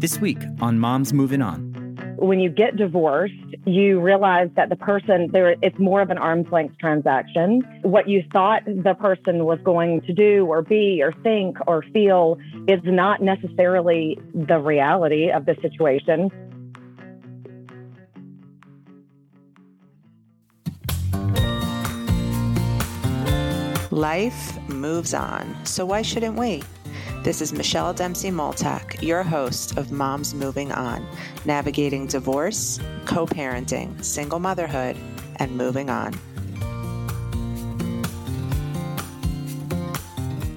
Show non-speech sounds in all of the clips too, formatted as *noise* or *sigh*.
This week on Moms Moving On. When you get divorced, you realize that the person there it's more of an arm's length transaction. What you thought the person was going to do or be or think or feel is not necessarily the reality of the situation. Life moves on, so why shouldn't we? This is Michelle Dempsey Multack, your host of Moms Moving On, navigating divorce, co parenting, single motherhood, and moving on.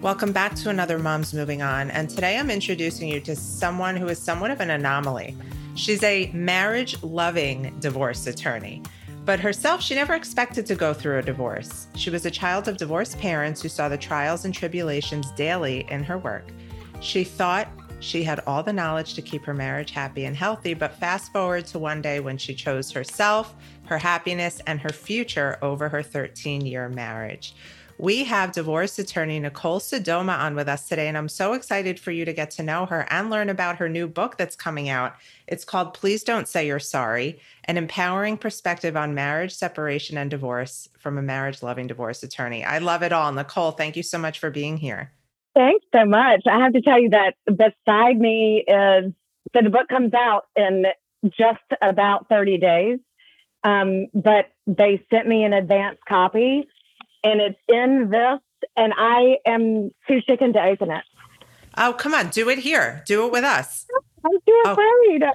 Welcome back to another Moms Moving On, and today I'm introducing you to someone who is somewhat of an anomaly. She's a marriage loving divorce attorney. But herself, she never expected to go through a divorce. She was a child of divorced parents who saw the trials and tribulations daily in her work. She thought she had all the knowledge to keep her marriage happy and healthy, but fast forward to one day when she chose herself, her happiness, and her future over her 13 year marriage. We have divorce attorney Nicole Sodoma on with us today, and I'm so excited for you to get to know her and learn about her new book that's coming out. It's called Please Don't Say You're Sorry An Empowering Perspective on Marriage, Separation, and Divorce from a Marriage Loving Divorce Attorney. I love it all. Nicole, thank you so much for being here. Thanks so much. I have to tell you that beside me is so the book comes out in just about 30 days. Um, but they sent me an advance copy and it's in this, and I am too chicken to open it. Oh, come on, do it here. Do it with us. I'm too afraid. Oh.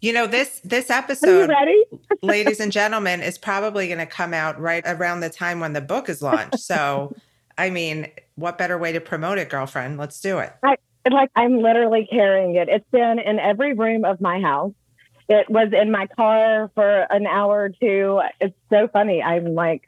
You know this this episode, *laughs* ladies and gentlemen, is probably going to come out right around the time when the book is launched. So, I mean, what better way to promote it, girlfriend? Let's do it. I, like I'm literally carrying it. It's been in every room of my house. It was in my car for an hour or two. It's so funny. I'm like,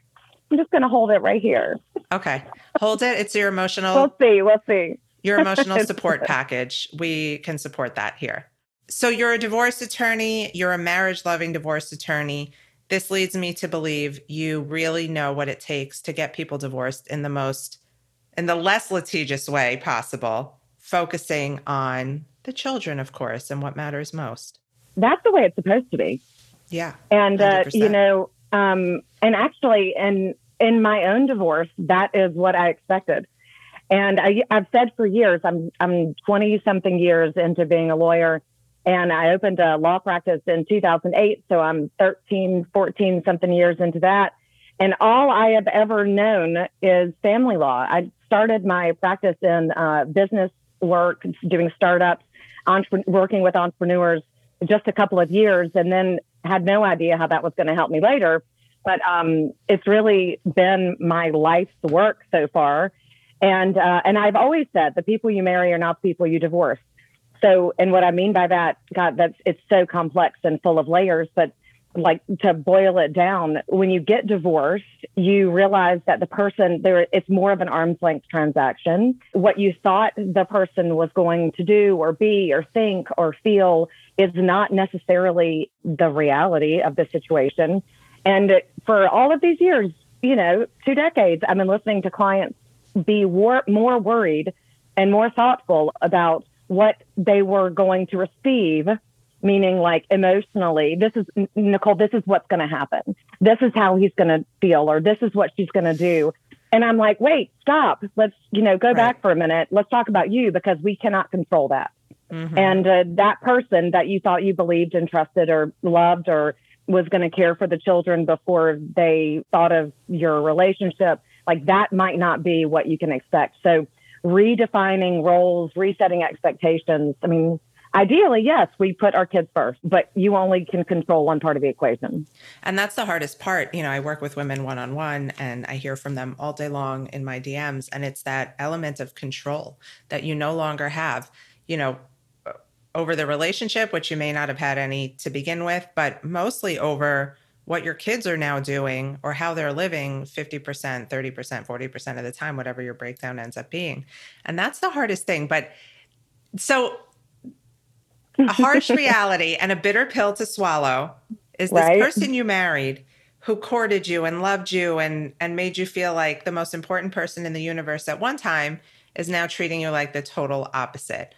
I'm just going to hold it right here. Okay. Hold it. It's your emotional. we'll see. We'll see. Your emotional *laughs* support package. We can support that here. So you're a divorce attorney, you're a marriage loving divorce attorney. This leads me to believe you really know what it takes to get people divorced in the most in the less litigious way possible, focusing on the children, of course, and what matters most. That's the way it's supposed to be. Yeah. And uh, you know, um, and actually, in in my own divorce, that is what I expected. And I, I've said for years, I'm I'm 20 something years into being a lawyer, and I opened a law practice in 2008. So I'm 13, 14 something years into that. And all I have ever known is family law. I started my practice in uh, business work, doing startups, entre- working with entrepreneurs just a couple of years, and then had no idea how that was going to help me later. But um, it's really been my life's work so far. And uh, and I've always said the people you marry are not the people you divorce. So, and what I mean by that, God, that's it's so complex and full of layers. But like to boil it down, when you get divorced, you realize that the person there it's more of an arm's length transaction. What you thought the person was going to do or be or think or feel is not necessarily the reality of the situation. And for all of these years, you know, two decades, I've been listening to clients be war- more worried and more thoughtful about what they were going to receive, meaning like emotionally, this is, Nicole, this is what's going to happen. This is how he's going to feel, or this is what she's going to do. And I'm like, wait, stop. Let's, you know, go right. back for a minute. Let's talk about you because we cannot control that. Mm-hmm. And uh, that person that you thought you believed and trusted or loved or was going to care for the children before they thought of your relationship, like that might not be what you can expect. So redefining roles, resetting expectations. I mean, ideally, yes, we put our kids first, but you only can control one part of the equation. And that's the hardest part. You know, I work with women one on one and I hear from them all day long in my DMs. And it's that element of control that you no longer have. You know, over the relationship, which you may not have had any to begin with, but mostly over what your kids are now doing or how they're living 50%, 30%, 40% of the time, whatever your breakdown ends up being. And that's the hardest thing. But so a harsh *laughs* reality and a bitter pill to swallow is this right? person you married who courted you and loved you and and made you feel like the most important person in the universe at one time is now treating you like the total opposite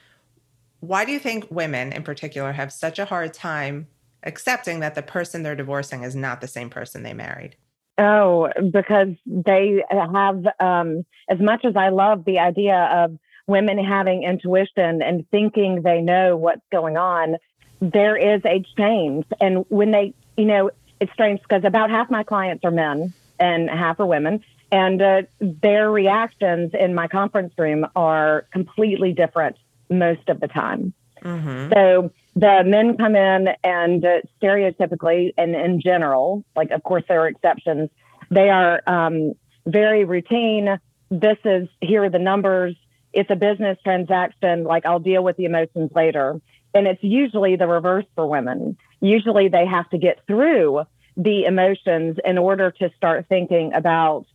why do you think women in particular have such a hard time accepting that the person they're divorcing is not the same person they married? Oh, because they have, um, as much as I love the idea of women having intuition and thinking they know what's going on, there is a change. And when they, you know, it's strange because about half my clients are men and half are women. And uh, their reactions in my conference room are completely different most of the time. Mm-hmm. So the men come in and uh, stereotypically and in general, like of course there are exceptions, they are um, very routine. This is here are the numbers. It's a business transaction. Like I'll deal with the emotions later. And it's usually the reverse for women. Usually they have to get through the emotions in order to start thinking about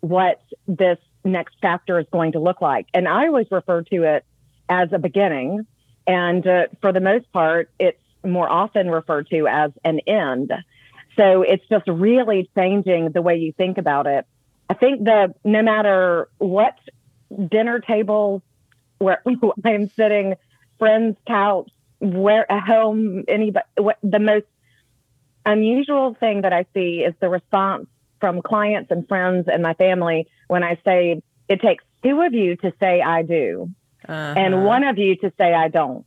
what this next chapter is going to look like. And I always refer to it as a beginning. And uh, for the most part, it's more often referred to as an end. So it's just really changing the way you think about it. I think that no matter what dinner table where *laughs* I'm sitting, friend's couch, where at home, anybody, what, the most unusual thing that I see is the response from clients and friends and my family when I say it takes two of you to say I do uh-huh. and one of you to say I don't.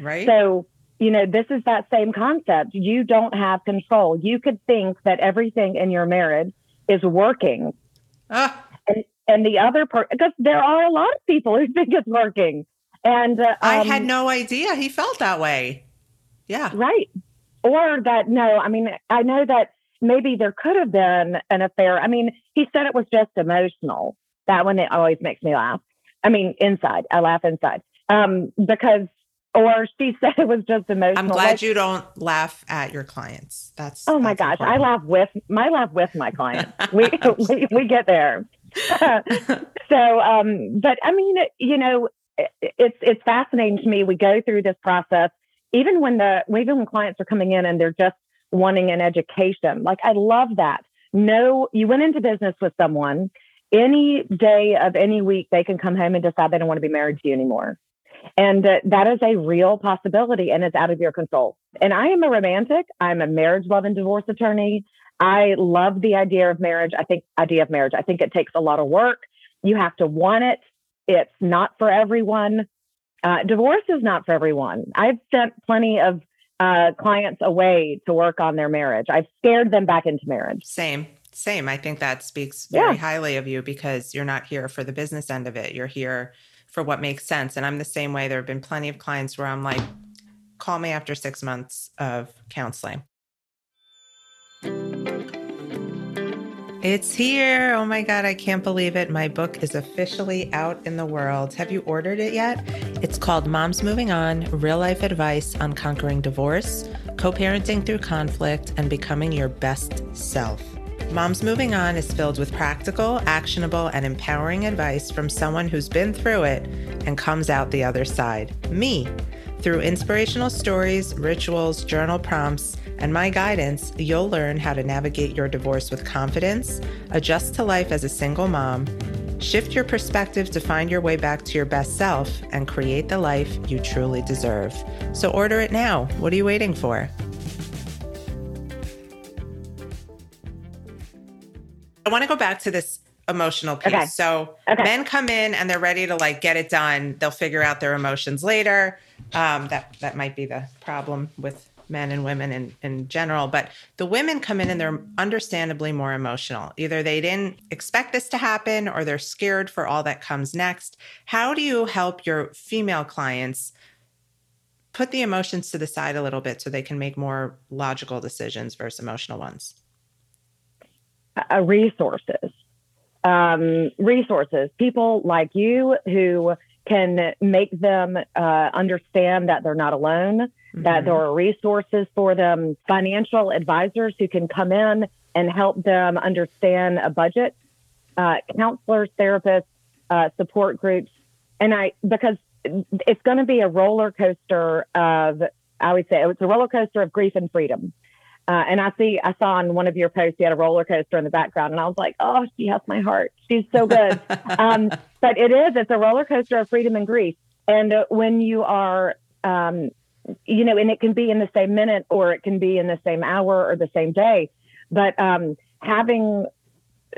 Right. So, you know, this is that same concept. You don't have control. You could think that everything in your marriage is working. Uh. And, and the other part, because there are a lot of people who *laughs* think it's working. And uh, um, I had um, no idea he felt that way. Yeah. Right. Or that, no, I mean, I know that maybe there could have been an affair. I mean, he said it was just emotional. That one it always makes me laugh. I mean, inside, I laugh inside. Um, because or she *laughs* said it was just emotional. I'm glad like, you don't laugh at your clients. That's oh my that's gosh, important. I laugh with my laugh with my clients. *laughs* we, we we get there. *laughs* so, um, but I mean, you know, it's it's fascinating to me. We go through this process, even when the even when clients are coming in and they're just wanting an education. Like I love that. No, you went into business with someone. Any day of any week, they can come home and decide they don't want to be married to you anymore. And uh, that is a real possibility and it's out of your control. And I am a romantic. I'm a marriage, love, and divorce attorney. I love the idea of marriage. I think idea of marriage. I think it takes a lot of work. You have to want it. It's not for everyone. Uh, divorce is not for everyone. I've sent plenty of uh, clients away to work on their marriage. I've scared them back into marriage. Same, same. I think that speaks very yeah. highly of you because you're not here for the business end of it. You're here for what makes sense. And I'm the same way. There have been plenty of clients where I'm like, call me after six months of counseling. It's here. Oh my God, I can't believe it. My book is officially out in the world. Have you ordered it yet? It's called Moms Moving On Real Life Advice on Conquering Divorce, Co parenting through conflict, and becoming your best self. Moms Moving On is filled with practical, actionable, and empowering advice from someone who's been through it and comes out the other side me. Through inspirational stories, rituals, journal prompts, and my guidance, you'll learn how to navigate your divorce with confidence, adjust to life as a single mom, shift your perspective to find your way back to your best self, and create the life you truly deserve. So order it now. What are you waiting for? I want to go back to this emotional piece. Okay. So okay. men come in and they're ready to like get it done. They'll figure out their emotions later. Um, that that might be the problem with men and women in, in general. But the women come in and they're understandably more emotional. Either they didn't expect this to happen or they're scared for all that comes next. How do you help your female clients put the emotions to the side a little bit so they can make more logical decisions versus emotional ones? Uh, resources, um, resources, people like you who can make them uh, understand that they're not alone, mm-hmm. that there are resources for them, financial advisors who can come in and help them understand a budget, uh, counselors, therapists, uh, support groups. And I, because it's going to be a roller coaster of, I would say it's a roller coaster of grief and freedom. Uh, and I see, I saw on one of your posts, you had a roller coaster in the background, and I was like, oh, she has my heart. She's so good. *laughs* um, but it is, it's a roller coaster of freedom and grief. And uh, when you are um, you know, and it can be in the same minute or it can be in the same hour or the same day. But um, having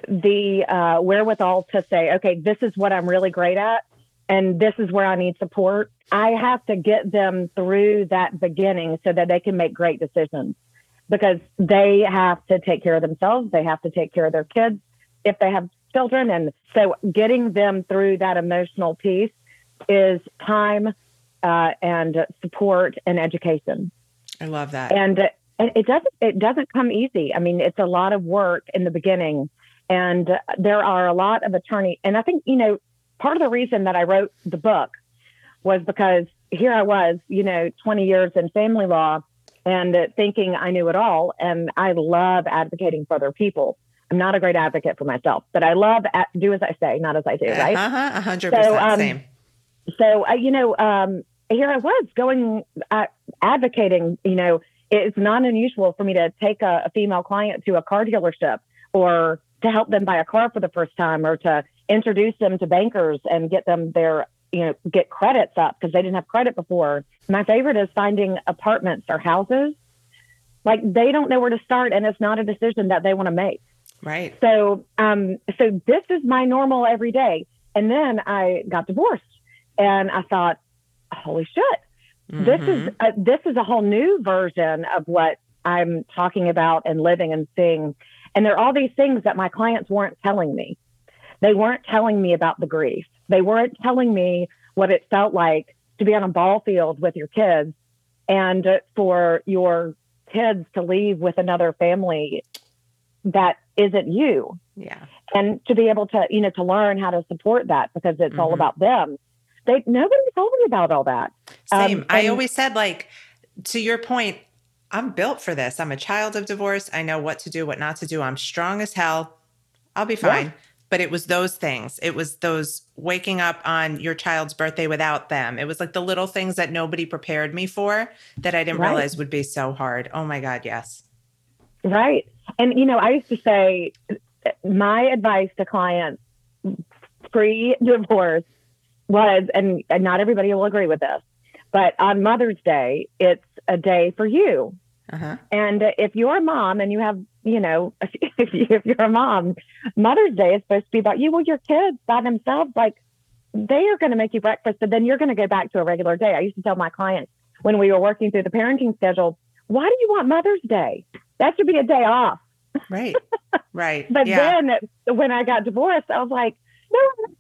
the uh, wherewithal to say, okay, this is what I'm really great at, and this is where I need support. I have to get them through that beginning so that they can make great decisions because they have to take care of themselves. They have to take care of their kids if they have children. And so getting them through that emotional piece is time uh, and support and education. I love that. And, and it doesn't it doesn't come easy. I mean, it's a lot of work in the beginning, and there are a lot of attorney. And I think you know part of the reason that I wrote the book was because here I was, you know, 20 years in family law and thinking I knew it all. And I love advocating for other people. I'm not a great advocate for myself, but I love at, do as I say, not as I do, right? Uh-huh, 100% so, um, same. So, uh, you know, um, here I was going, uh, advocating, you know, it's not unusual for me to take a, a female client to a car dealership or to help them buy a car for the first time or to introduce them to bankers and get them their you know get credits up because they didn't have credit before my favorite is finding apartments or houses like they don't know where to start and it's not a decision that they want to make right so um so this is my normal every day and then i got divorced and i thought holy shit mm-hmm. this is mm-hmm. a, this is a whole new version of what i'm talking about and living and seeing and there are all these things that my clients weren't telling me they weren't telling me about the grief. They weren't telling me what it felt like to be on a ball field with your kids and for your kids to leave with another family that isn't you. Yeah. And to be able to, you know, to learn how to support that because it's mm-hmm. all about them. They nobody told me about all that. Same. Um, I always said like to your point, I'm built for this. I'm a child of divorce. I know what to do, what not to do. I'm strong as hell. I'll be fine. Yeah but it was those things. It was those waking up on your child's birthday without them. It was like the little things that nobody prepared me for that I didn't right. realize would be so hard. Oh my God, yes. Right. And, you know, I used to say my advice to clients pre divorce was, and, and not everybody will agree with this, but on Mother's Day, it's a day for you. Uh-huh. And if you're a mom and you have you know, *laughs* if, you, if you're a mom, Mother's Day is supposed to be about you. Well, your kids by themselves, like they are going to make you breakfast, but then you're going to go back to a regular day. I used to tell my clients when we were working through the parenting schedule, why do you want Mother's Day? That should be a day off. Right. *laughs* Right. but yeah. then when I got divorced, I was like, no,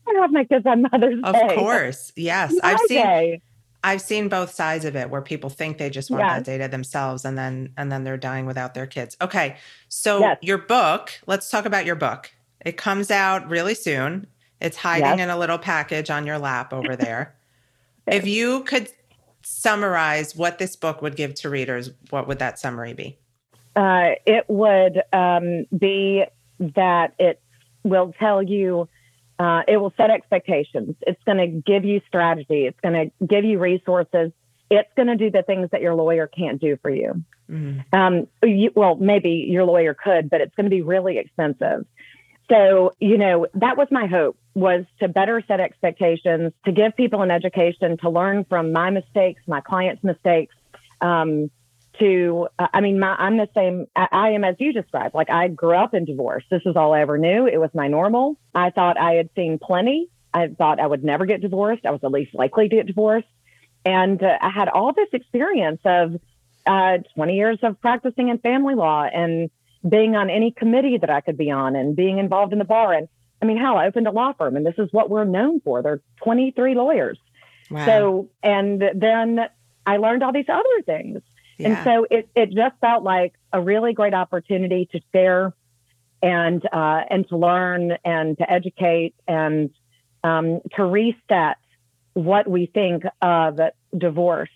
I don't have my kids on Mother's of Day. Of course. Yes. *laughs* I've seen day. I've seen both sides of it where people think they just want yeah. that data themselves and then and then they're dying without their kids. Okay. So yes. your book, let's talk about your book. It comes out really soon. It's hiding yes. in a little package on your lap over there. *laughs* if you could summarize what this book would give to readers, what would that summary be? Uh, it would um, be that it will tell you uh, it will set expectations. It's going to give you strategy. It's going to give you resources. It's going to do the things that your lawyer can't do for you. Mm-hmm. Um, you, well, maybe your lawyer could, but it's going to be really expensive. So, you know, that was my hope was to better set expectations, to give people an education, to learn from my mistakes, my clients' mistakes, um, to uh, i mean my, i'm the same I, I, am as you described. Like i grew up in divorce. This is all i ever knew. It was my normal. I thought i had seen plenty. I thought i would never get divorced. I was the least likely to get divorced. And uh, i had all this experience of uh, 20 years of practicing in family law and being on any committee that i could be on and being involved in the bar. And i mean hell i opened a law firm and this is what we're known for. There are 23 lawyers. Wow. so and then i learned all these other things yeah. And so it, it just felt like a really great opportunity to share and uh, and to learn and to educate and um, to reset what we think of divorce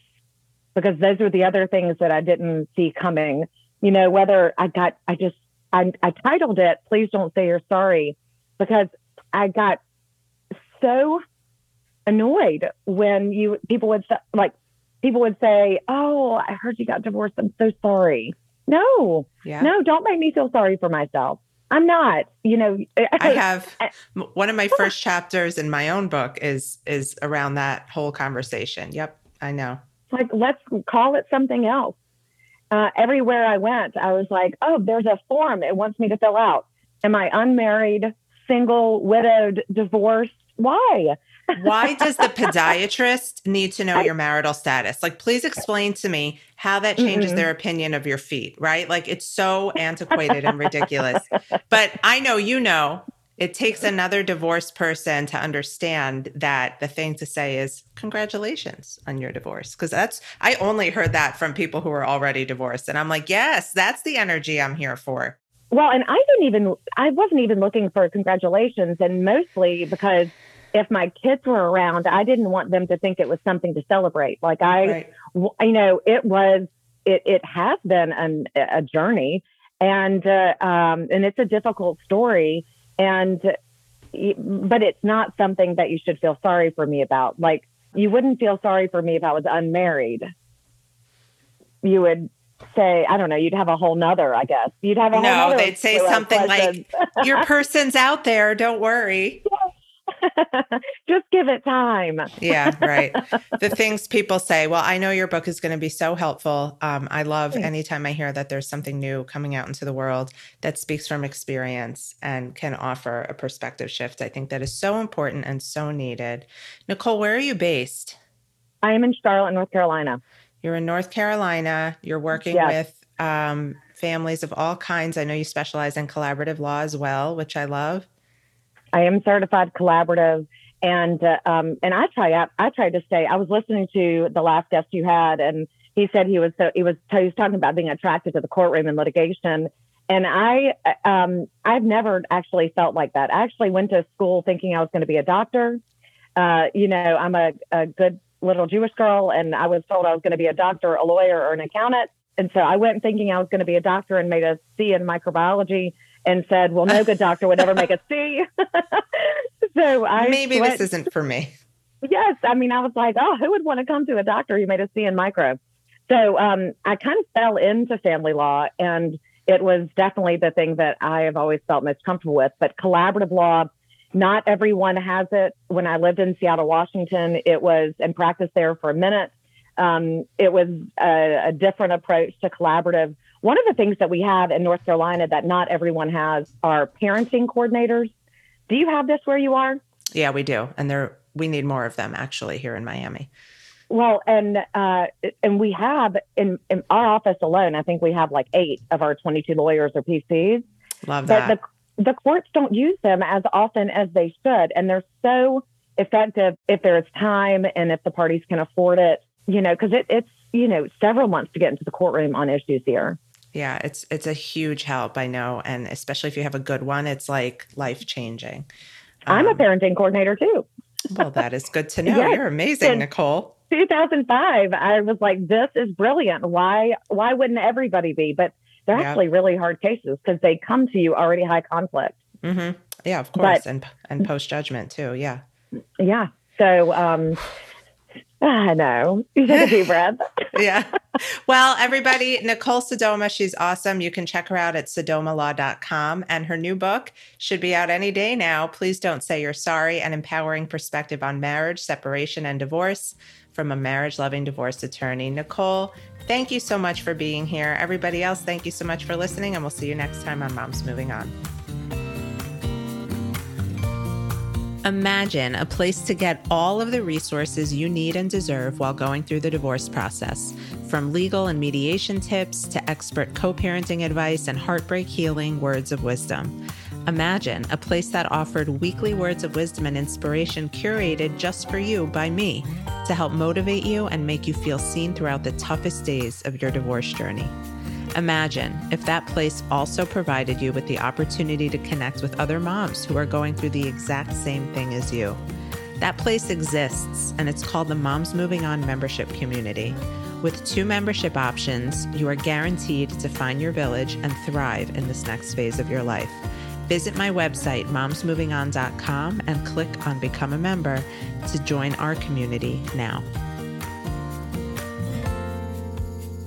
because those are the other things that I didn't see coming. You know, whether I got I just I, I titled it "Please Don't Say You're Sorry" because I got so annoyed when you people would like people would say, "Oh, I heard you got divorced. I'm so sorry." No, yeah. no, don't make me feel sorry for myself. I'm not. You know, I have one of my first chapters in my own book is is around that whole conversation. Yep, I know. Like, let's call it something else. Uh, everywhere I went, I was like, oh, there's a form it wants me to fill out. Am I unmarried, single, widowed, divorced? Why? Why does the *laughs* podiatrist need to know your marital status? Like, please explain to me how that changes Mm-mm. their opinion of your feet, right? Like, it's so antiquated and ridiculous. *laughs* But I know you know it takes another divorced person to understand that the thing to say is congratulations on your divorce because that's i only heard that from people who are already divorced and i'm like yes that's the energy i'm here for Well, and I didn't even, I wasn't even looking for congratulations. And mostly because if my kids were around, I didn't want them to think it was something to celebrate. Like I, right you know, it was, it, it has been an, a journey and, uh, um, and it's a difficult story. And, but it's not something that you should feel sorry for me about. Like you wouldn't feel sorry for me if I was unmarried. You would say, I don't know, you'd have a whole nother, I guess. You'd have a whole No, nother they'd say something like- your *laughs* person's out there don't worry *laughs* just give it time. yeah right *laughs* the things people say well i know your book is going to be so helpful um, i love Thanks. anytime i hear that there's something new coming out into the world that speaks from experience and can offer a perspective shift i think that is so important and so needed nicole where are you based I am in Charlotte, North Carolina. you're in north carolina you're working Yes. with um, families of all kinds i know you specialize in collaborative law as well which i love I am certified collaborative, and uh, um, and I try out. I tried to stay. I was listening to the last guest you had, and he said he was so he was he was talking about being attracted to the courtroom and litigation. And I um, I've never actually felt like that. I actually went to school thinking I was going to be a doctor. Uh, you know, I'm a, a good little Jewish girl, and I was told I was going to be a doctor, a lawyer, or an accountant. And so I went thinking I was going to be a doctor and made a C in microbiology and said, well, no good doctor would ever make a C. *laughs* so I maybe went- this isn't for me yes. I mean, I was like, oh, who would want to come to a doctor who made a C in micro? So um, I kind of fell into family law, and it was definitely the thing that I have always felt most comfortable with. But collaborative law, not everyone has it. When I lived in Seattle, Washington, it was and practiced there for a minute. Um, it was a, a different approach to collaborative. One of the things that we have in North Carolina that not everyone has are parenting coordinators. Do you have this where you are? yeah we do and there we need more of them actually here in miami Well, and uh, and we have in, in our office alone, I think we have like eight of our 22 lawyers or PCs. love But that the the courts don't use them as often as they should, and they're so effective if there's time and if the parties can afford it. You know, because it, it's you know several months to get into the courtroom on issues here. Yeah, it's it's a huge help, I know, and especially if you have a good one, it's like life changing. I'm a parenting coordinator too. well, that is good to *laughs* know. Yes. You're amazing, And- Nicole. 2005, I was like, this is brilliant. Why why wouldn't everybody be? But they're Yeah. actually really hard cases because they come to you already high conflict. hmm Yeah, of But- course, and and post judgment too. Yeah. Yeah. So um *sighs* *sighs* I know. You take a deep breath. yeah. Well, everybody, Nicole Sodoma, she's awesome. You can check her out at sodomalaw.com. And her new book should be out any day now. Please don't say you're sorry an empowering perspective on marriage, separation, and divorce from a marriage loving divorce attorney. Nicole, thank you so much for being here. Everybody else, thank you so much for listening. And we'll see you next time on Moms Moving On. Imagine a place to get all of the resources you need and deserve while going through the divorce process. From legal and mediation tips to expert co parenting advice and heartbreak healing words of wisdom. Imagine a place that offered weekly words of wisdom and inspiration curated just for you by me to help motivate you and make you feel seen throughout the toughest days of your divorce journey. Imagine if that place also provided you with the opportunity to connect with other moms who are going through the exact same thing as you. That place exists, and it's called the Moms Moving On membership community. With two membership options, you are guaranteed to find your village and thrive in this next phase of your life. Visit my website, momsmovingon.com, and click on Become a Member to join our community now.